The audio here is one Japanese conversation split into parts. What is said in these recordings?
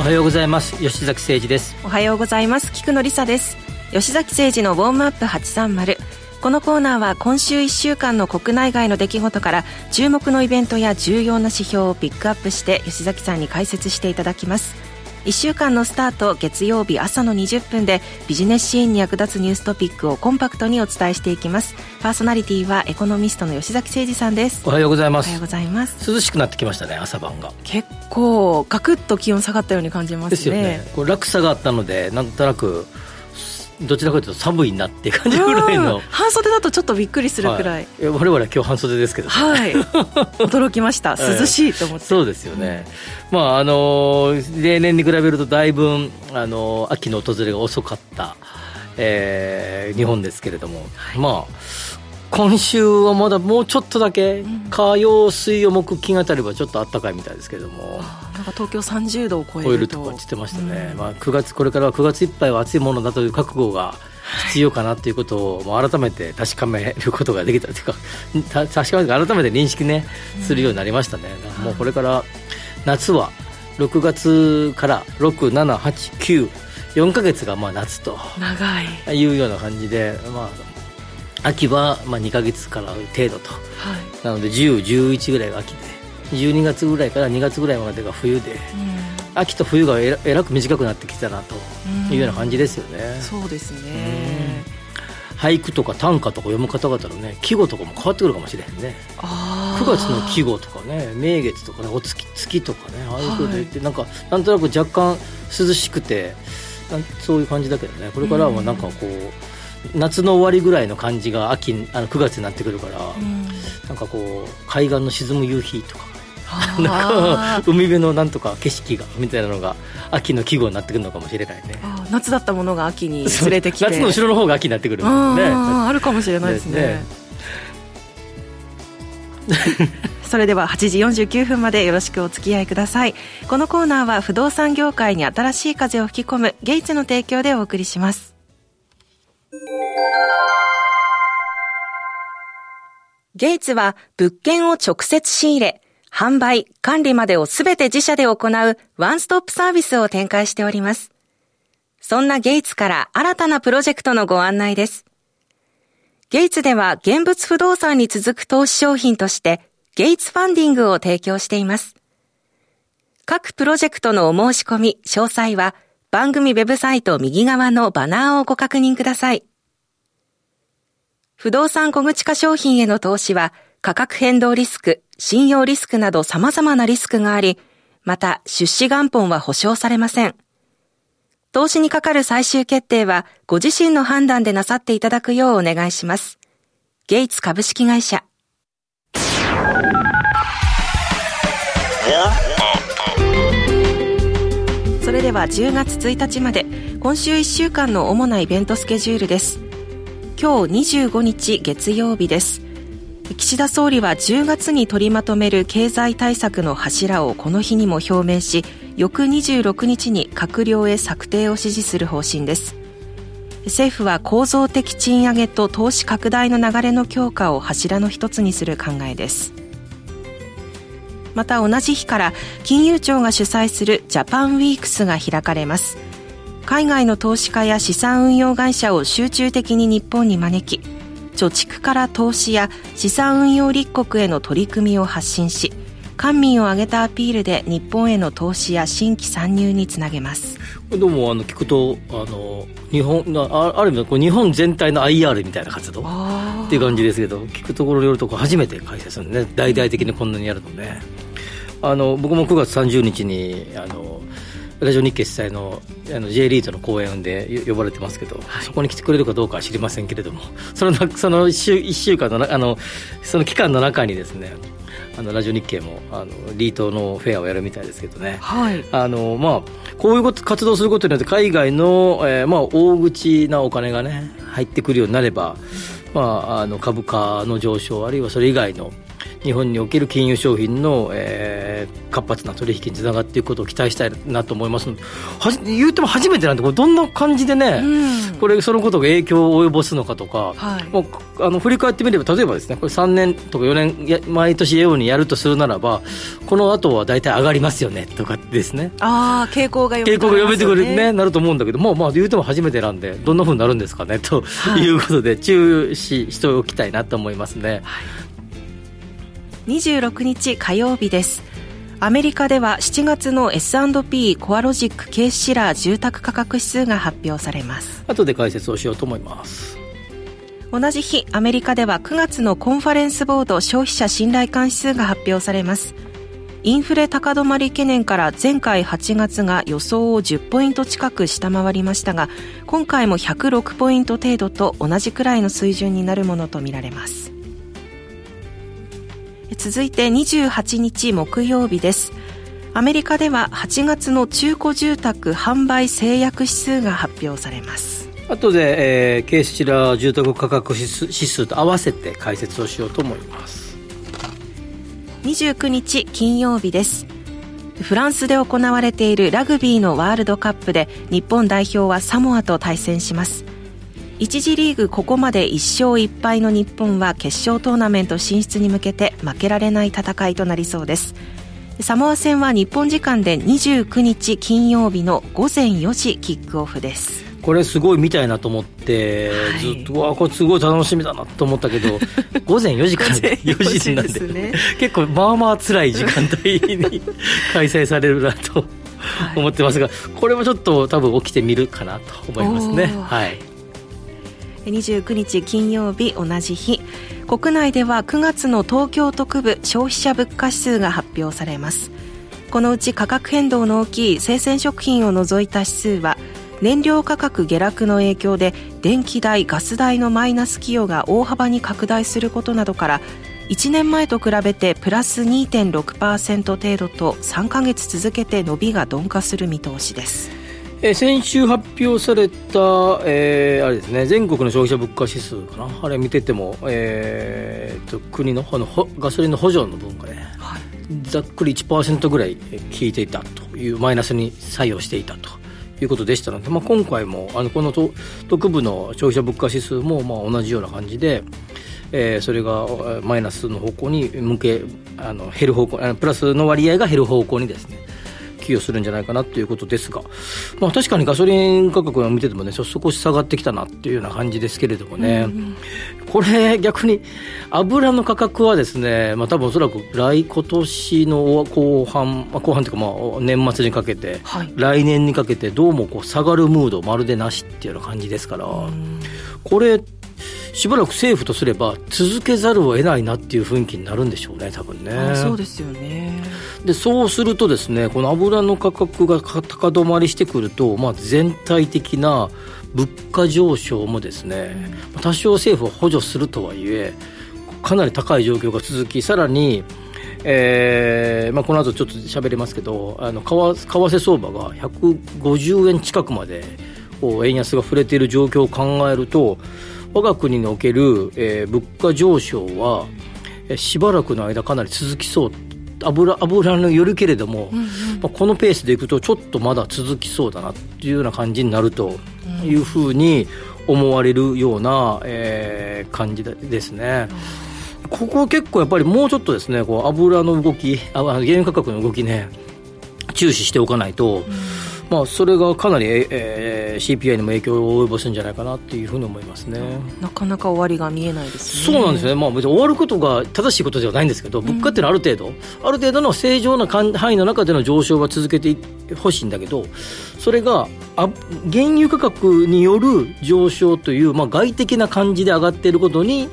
おはようございます。吉崎誠二です。おはようございます。菊野梨沙です。吉崎誠二のウォームアップ830このコーナーは今週1週間の国内外の出来事から注目のイベントや重要な指標をピックアップして吉崎さんに解説していただきます。1週間のスタート月曜日朝の20分でビジネスシーンに役立つニューストピックをコンパクトにお伝えしていきます。パーソナリティはエコノミストの吉崎誠二さんです。おはようございます。おはようございます。涼しくなってきましたね朝晩が。結構ガクッと気温下がったように感じますね。ですよね。これ落差があったのでなんとなくどちらかというと寒いなって感じぐらいの。半袖だとちょっとびっくりするくらい、はい、我々は今日半袖ですけど、はい。驚きました。涼しいと思って、そうですよね、まああの例年に比べるとだいぶあの秋の訪れが遅かった、えー、日本ですけれども、はい、まあ今週はまだもうちょっとだけ、火曜、水曜、木、金あたりはちょっと暖かいみたいですけれども、なんか東京30度を超えると。か言ってましたね、うん、まあ、9月これからは9月いっぱいは暑いものだという覚悟が必要かなということを、もう改めて確かめることができた。というか、確かめて改めて認識ね、するようになりましたね、うん、もうこれから夏は6月から6、7、8、9、4か月がまあ夏と。いうような感じで、まあ、秋はまあ2か月から程度と、はい、なので10、11ぐらいが秋で。12月ぐらいから2月ぐらいまでが冬で、うん、秋と冬がえらえらく短くなってきたなというような感じですよね。うそうですね、俳句とか短歌とか読む方々のね季語とかも変わってくるかもしれへんね。9月の季語とかね名月とかねお月月とかねああいうこと言って、はい、なんかなんとなく若干涼しくてそういう感じだけどね。これからはなんかこう、夏の終わりぐらいの感じが秋あの9月になってくるから、うん、なんかこう海岸の沈む夕日とかなんか海辺のなんとか景色がみたいなのが秋の季語になってくるのかもしれないね。夏だったものが秋に 連れてきて。夏の後ろの方が秋になってくるね。あるかもしれないですね。それでは8時49分までよろしくお付き合いください。このコーナーは不動産業界に新しい風を吹き込むゲイツの提供でお送りしますゲイツは物件を直接仕入れ、販売、管理までをすべて自社で行うワンストップサービスを展開しております。そんなゲイツから新たなプロジェクトのご案内です。ゲイツでは現物不動産に続く投資商品としてゲイツファンディングを提供しています。各プロジェクトのお申し込み、詳細は番組ウェブサイト右側のバナーをご確認ください。不動産小口化商品への投資は価格変動リスク、信用リスクなど様々なリスクがあり、また出資元本は保証されません。投資にかかる最終決定はご自身の判断でなさっていただくようお願いします。ゲイツ株式会社。それでは10月1日まで。今週1週間の主なイベントスケジュールです。今日25日月曜日です。岸田総理は10月に取りまとめる経済対策の柱をこの日にも表明し翌26日に閣僚へ策定を指示する方針です。政府は構造的賃上げと投資拡大の流れの強化を柱の一つにする考えです。また同じ日から金融庁が主催するジャパンウィークスが開かれます。海外の投資家や資産運用会社を集中的に日本に招き貯蓄から投資や資産運用立国への取り組みを発信し官民を挙げたアピールで日本への投資や新規参入につなげます。どうもあの聞くとあの日本あある意味こう日本全体の IR みたいな活動っていう感じですけど聞くところによると初めて開催するね。大々的にこんなにやるのねあの僕も9月30日にあのラジオ日経主催のあの J リートの講演で呼ばれてますけど、はい、そこに来てくれるかどうかは知りませんけれども そのその1週 ,1 週間のあのその期間の中にですねあのラジオ日経もあのリートのフェアをやるみたいですけどね、はい、あのまあ、こういうこと活動することによって海外の、えーまあ、大口なお金がね入ってくるようになれば、まあ、あの株価の上昇あるいはそれ以外の日本における金融商品の、えー、活発な取引につながっていくことを期待したいなと思いますは言っても初めてなんでこれどんな感じでね、うん、これそのことが影響を及ぼすのかとか、はい、もうあの振り返ってみれば例えばですねこれ3年とか4年や毎年ようにやるとするならばこの後は大体上がりますよねとかですね。ああ傾向が読めてくる、ね、傾向が読めてくるねなると思うんだけどもまあ言うても初めてなんでどんなふうになるんですかねということで注視しておきたいなと思いますね。はい26日火曜日です。アメリカでは7月の S&P コアロジックケーシラー住宅価格指数が発表されます。後で解説をしようと思います。同じ日アメリカでは9月のコンファレンスボード消費者信頼感指数が発表されます。インフレ高止まり懸念から前回8月が予想を10ポイント近く下回りましたが今回も106ポイント程度と同じくらいの水準になるものとみられます続いて28日木曜日です。アメリカでは8月の中古住宅販売制約指数が発表されます。後で、えー、ケーシラ住宅価格指数指数と合わせて解説をしようと思います。29日金曜日です。フランスで行われているラグビーのワールドカップで日本代表はサモアと対戦します1次リーグここまで1勝1敗の日本は決勝トーナメント進出に向けて負けられない戦いとなりそうです。サモア戦は日本時間で29日金曜日の午前4時キックオフです。これすごい見たいなと思って、はい、ずっとわこれすごい楽しみだなと思ったけど 午前4時から4時なんでね、結構まあまあ辛い時間帯に 開催されるなと思ってますが、これもちょっと多分起きてみるかなと思いますね。はい29日金曜日同じ日。国内では9月の東京都区部消費者物価指数が発表されます。このうち価格変動の大きい生鮮食品を除いた指数は燃料価格下落の影響で電気代ガス代のマイナス寄与が大幅に拡大することなどから1年前と比べてプラス2.6%程度と3か月続けて伸びが鈍化する見通しです。えー、先週発表された、えー、あれですね、全国の消費者物価指数かな、あれ見てても、えー、と国のあのガソリンの補助の分がね、はい、ざっくり1%ぐらい効いていたという、マイナスに作用していたと。いうことでしたので、まあ、今回もあのこの特部の消費者物価指数もまあ同じような感じで、えー、それがマイナスの方向に向けあの減る方向プラスの割合が減る方向にですね寄与するんじゃないかなということですが、まあ、確かにガソリン価格を見ててもね少し下がってきたなっていうような感じですけれどもね、うん、これ逆に油の価格はですね、まあ、多分おそらく来今年の後半、まあ、後半というかまあ年末にかけて、はい、来年にかけてどうもこう下がるムードまるでなしっていうような感じですから、うん、これしばらく政府とすれば続けざるを得ないなっていう雰囲気になるんでしょうね多分ね。そうですよね。でそうするとですねこの油の価格が高止まりしてくると、まあ、全体的な物価上昇もですね、うん、多少政府は補助するとはいえかなり高い状況が続きさらにえーまあ、この後ちょっと喋りますけどあの為替相場が150円近くまで円安が触れている状況を考えると我が国における、えー、物価上昇は、えー、しばらくの間かなり続きそう。油油のよるけれども、うんうん、まあ、このペースでいくとちょっとまだ続きそうだなっていうような感じになるというふうに思われるような、えー、感じですね。ここ結構やっぱりもうちょっとですねこう油の動きあ原油価格の動きね注視しておかないと、うんまあ、それがかなり、えー、CPI にも影響を及ぼすんじゃないかなっていうふうに思いますね。なかなか終わりが見えないですね。そうなんですね、まあ、別に終わることが正しいことではないんですけど、物価っていうのはある程度、うん、ある程度の正常な範囲の中での上昇は続けてほしいんだけど、それがあ原油価格による上昇という、まあ、外的な感じで上がっていることに、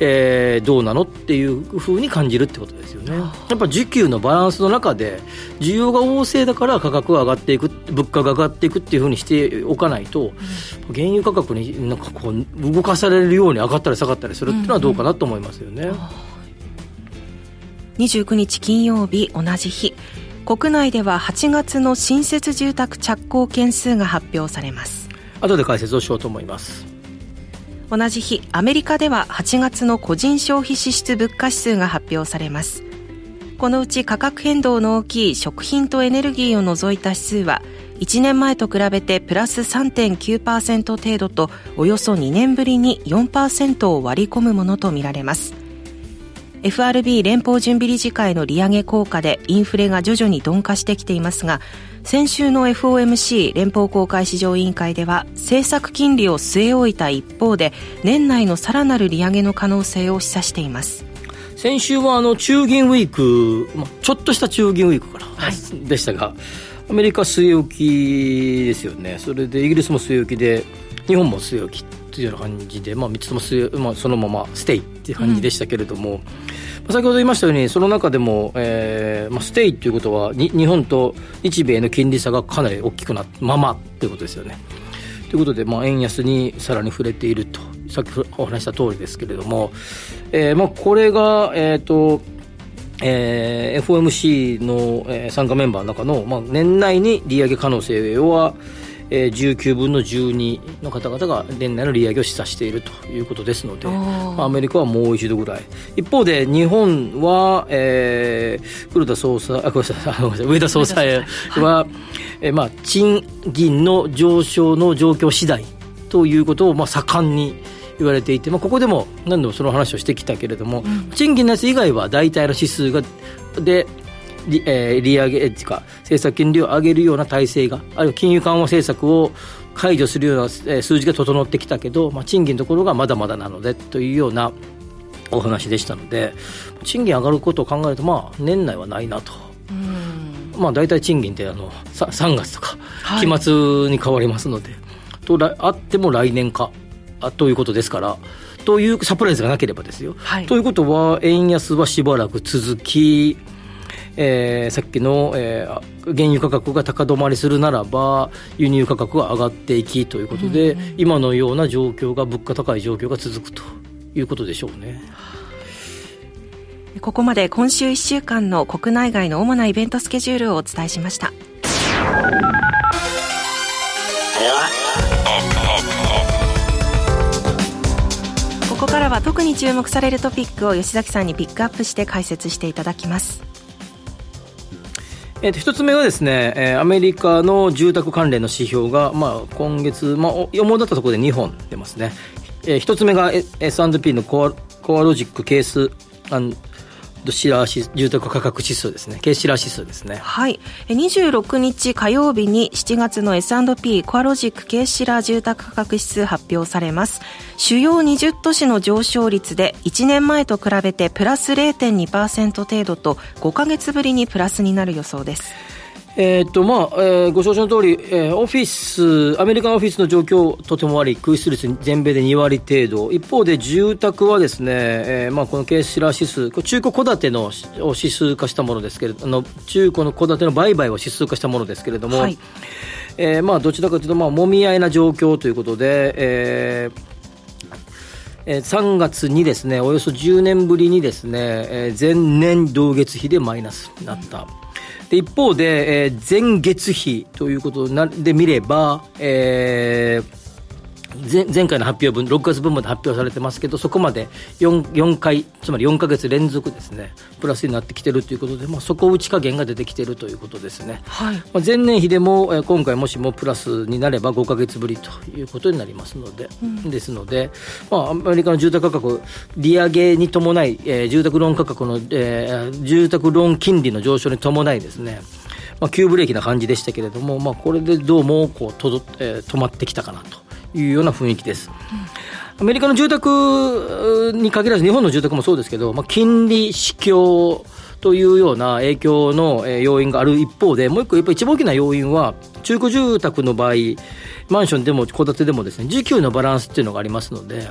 えー、どうなのっていうふうに感じるってことですよね。やっぱ需給のバランスの中で需要が旺盛だから価格が上がっていく物価が上がっていくっていうふうにしておかないと、うん、原油価格になんかこう動かされるように上がったり下がったりするっていうのはどうかなと思いますよね。うんうん、29日金曜日同じ日国内では8月の新設住宅着工件数が発表されます。後で解説をしようと思います同じ日アメリカでは8月の個人消費支出物価指数が発表されます。このうち価格変動の大きい食品とエネルギーを除いた指数は1年前と比べてプラス3.9%程度とおよそ2年ぶりに4%を割り込むものとみられます。FRB 連邦準備理事会の利上げ効果でインフレが徐々に鈍化してきていますが先週の FOMC 連邦公開市場委員会では政策金利を据え置いた一方で年内のさらなる利上げの可能性を示唆しています。先週はあの中銀ウィーク、まあ、ちょっとした中銀ウィークから、はい、でしたがアメリカ据え置きですよね。それでイギリスも据え置きで日本も据え置きというような感じで、まあ、3つとも据え、まあ、そのままステイっていう感じでしたけれども、うん先ほど言いましたように、その中でも、えーまあ、ステイということは、日本と日米の金利差がかなり大きくなったままということですよね。ということで、まあ、円安にさらに触れていると、さっきお話した通りですけれども、えーまあ、これが、え、ー、と、えー、FOMC の、えー、参加メンバーの中の、まあ、年内に利上げ可能性は、えー、19分の12の方々が年内の利上げを示唆しているということですので、まあ、アメリカはもう一度ぐらい。一方で日本は、えー、黒田総裁あごめんなさい上田総裁は、はい、えー、まあ、賃金の上昇の状況次第ということを、まあ、盛んに言われていて、まあ、ここでも何度もその話をしてきたけれども、うん、賃金のやつ以外は大体の指数がで利,、えー、利上げっていうか政策金利を上げるような体制があるいは金融緩和政策を解除するような、えー、数字が整ってきたけど、まあ、賃金のところがまだまだなのでというようなお話でしたので賃金上がることを考えると、まあ、年内はないなと。まあ、大体賃金ってあの 3, 3月とか期末に変わりますので、はい、とあっても来年かあということですからというサプライズがなければですよ。はい、ということは円安はしばらく続きえー、さっきの、えー、原油価格が高止まりするならば輸入価格が上がっていきということで、うんうん、今のような状況が物価高い状況が続くということでしょうね。ここまで今週1週間の国内外の主なイベントスケジュールをお伝えしました。ここからは特に注目されるトピックを吉崎さんにピックアップして解説していただきます。えー、と一つ目はですね、えー、アメリカの住宅関連の指標が、まあ、今月、まあ、主だったところで2本出ますね。えー、一つ目が S&P のコアコアロジックケースシラー住宅価格指数ですね。ケシラー指数ですね。はい。26日火曜日に7月の S&P コアロジックケシラー住宅価格指数発表されます。主要20都市の上昇率で1年前と比べてプラス0.2%程度と5か月ぶりにプラスになる予想です。えー、っとまあえー、ご承知の通り、えー、オフィスアメリカのオフィスの状況とても悪い。空室率全米で2割程度。一方で住宅はですね、えーまあ、このケーシラー指数中古戸建ての指数化したものですけれどの中古の戸建ての売買を指数化したものですけれども、はい、えー、まあ、どちらかというと、まあ、もみ合いな状況ということで、えーえー、3月にですねおよそ10年ぶりにですね、えー、前年同月比でマイナスになった。で一方で、えー、前月比ということで見れば、えー、前前回の発表分、6月分まで発表されてますけど、そこまで 4, 4回、つまり4か月連続ですね、プラスになってきてるということで、まあ、底打ち加減が出てきてるということですね。はい、まあ、前年比でも、えー、今回もしもプラスになれば5か月ぶりということになりますので、うん、ですので、まあ、アメリカの住宅価格、利上げに伴い、えー、住宅ローン価格の、えー、住宅ローン金利の上昇に伴いですね、まあ、急ブレーキな感じでしたけれども、まあ、これでどうもこうとど、えー、止まってきたかなと。いうような雰囲気です。アメリカの住宅に限らず日本の住宅もそうですけど、まあ、金利、市況というような影響の要因がある一方で、もう一個、やっぱり一番大きな要因は、中古住宅の場合、マンションでも戸建てでもですね、需給のバランスっていうのがありますので、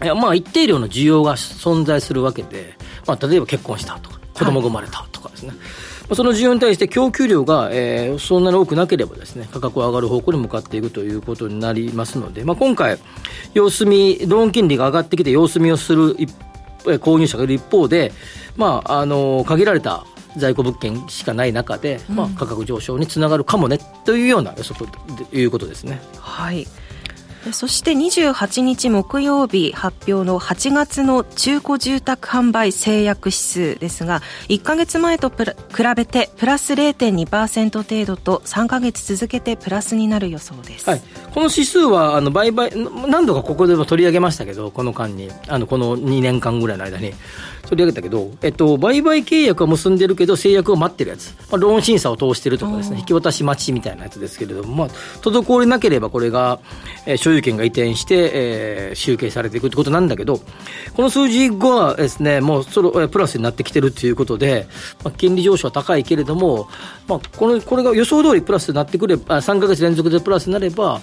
まあ、一定量の需要が存在するわけで、まあ、例えば結婚したとか、子供が生まれたとかですね。はいその需要に対して供給量が、えー、そんなに多くなければですね価格は上がる方向に向かっていくということになりますので、まあ、今回、様子見ローン金利が上がってきて様子見をする購入者がいる一方で、まあ、あの限られた在庫物件しかない中で、まあ、価格上昇につながるかもねというような予測ということですね。はいそして28日木曜日発表の8月の中古住宅販売制約指数ですが1か月前と比べてプラス0.2%程度と3か月続けてプラスになる予想です、はい、この指数はあの売買何度かここでも取り上げましたけどこの間にあのこの2年間ぐらいの間に取り上げたけど、えっと、売買契約は結んでるけど、制約を待ってるやつ、まあ、ローン審査を通してるとかですね、引き渡し待ちみたいなやつですけれども、まあ、滞りなければこれが、えー、所有権が移転して、えー、集計されていくってことなんだけど、この数字後はですね、もうそれ、えー、プラスになってきてるということで、まあ、金利上昇は高いけれども、まあ、このこれが予想通りプラスになってくれば、3か月連続でプラスになれば、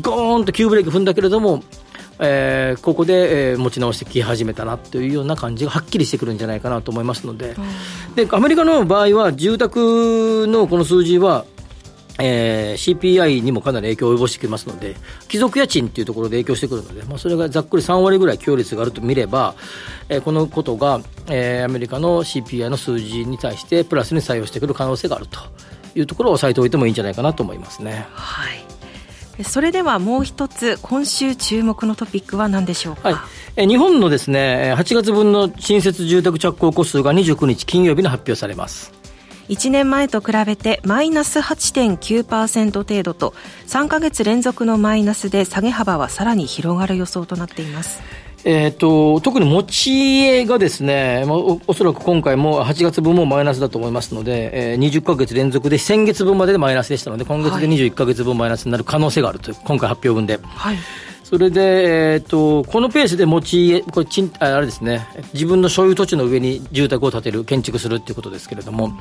ゴーンと急ブレーキ踏んだけれども、えー、ここで、えー、持ち直してき始めたなというような感じがはっきりしてくるんじゃないかなと思いますので、でアメリカの場合は、住宅のこの数字は、えー、CPI にもかなり影響を及ぼしてきますので、貴族家賃っていうところで影響してくるので、まあ、それがざっくり3割ぐらい強率があると見れば、えー、このことが、えー、アメリカの CPI の数字に対してプラスに採用してくる可能性があるというところを押さえておいてもいいんじゃないかなと思いますね。はいそれではもう一つ、今週注目のトピックは何でしょうか、はい、え日本のですね8月分の新設住宅着工戸数が29日金曜日に発表されます。1年前と比べてマイナス8.9%程度と3か月連続のマイナスで下げ幅はさらに広がる予想となっています。えーと、特に持ち家がですね、まあ、おおそらく今回も8月分もマイナスだと思いますので、えー、20か月連続で先月分まででマイナスでしたので、今月で21か月分マイナスになる可能性があるという、今回発表分で。はいそれで、えーと、このペースで持ち、これ賃ああれですね、自分の所有土地の上に住宅を建てる、建築するっていうことですけれども、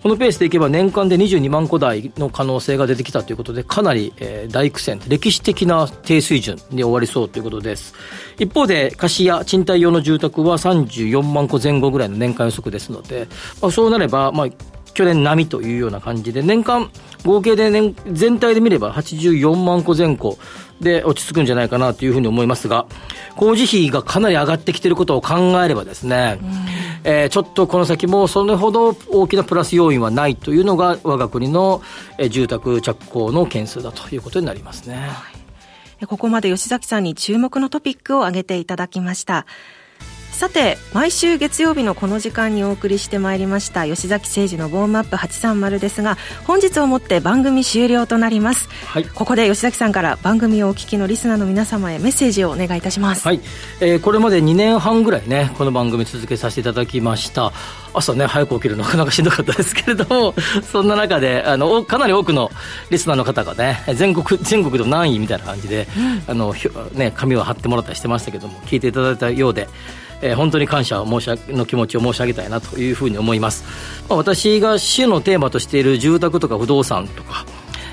このペースでいけば年間で22万戸台の可能性が出てきたということで、かなり、えー、大苦戦、歴史的な低水準に終わりそうということです。一方で、貸家、賃貸用の住宅は34万戸前後ぐらいの年間予測ですので、まあ、そうなれば、まあ、去年並みというような感じで、年間、合計で年、全体で見れば84万戸前後で落ち着くんじゃないかなというふうに思いますが、工事費がかなり上がってきていることを考えればですね、えー、ちょっとこの先もそれほど大きなプラス要因はないというのが我が国の、え住宅着工の件数だということになりますね。はい、ここまで吉崎さんに注目のトピックを挙げていただきました。さて毎週月曜日のこの時間にお送りしてまいりました吉崎誠二のウォームアップ830ですが本日をもって番組終了となります、はい、ここで吉崎さんから番組をお聞きのリスナーの皆様へメッセージをお願いいたします、はい。えー、これまで2年半ぐらいねこの番組続けさせていただきました。朝ね早く起きるのなかなかしんどかったですけれども そんな中であのかなり多くのリスナーの方がね全国全国でも何位みたいな感じで、うん、あのね、紙を貼ってもらったりしてましたけども聞いていただいたようでえー、本当に感謝申し上の気持ちを申し上げたいなというふうに思います、まあ、私が週のテーマとしている住宅とか不動産とか、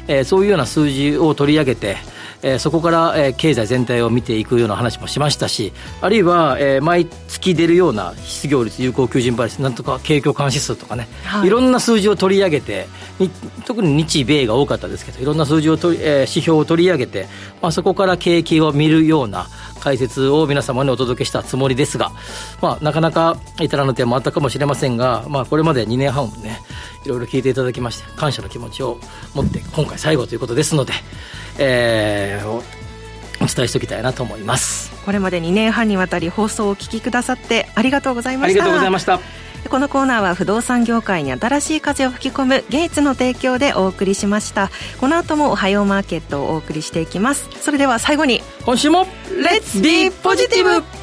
えー、そういうような数字を取り上げてえー、そこから、えー、経済全体を見ていくような話もしましたしあるいは、えー、毎月出るような失業率有効求人倍率なんとか景況監視数とかね、はい、いろんな数字を取り上げて特に日米が多かったですけどいろんな数字を取り、えー、指標を取り上げて、まあ、そこから景気を見るような解説を皆様にお届けしたつもりですが、まあ、なかなか至らぬ点もあったかもしれませんが、まあ、これまで2年半もねいろいろ聞いていただきまして感謝の気持ちを持って今回最後ということですので、えー、お伝えしておきたいなと思います。これまで2年半にわたり放送をお聞きくださってありがとうございました。ありがとうございましたこのコーナーは不動産業界に新しい風を吹き込むゲイツの提供でお送りしました。この後もおはようマーケットをお送りしていきます。それでは最後に今週もレッツビーポジティブ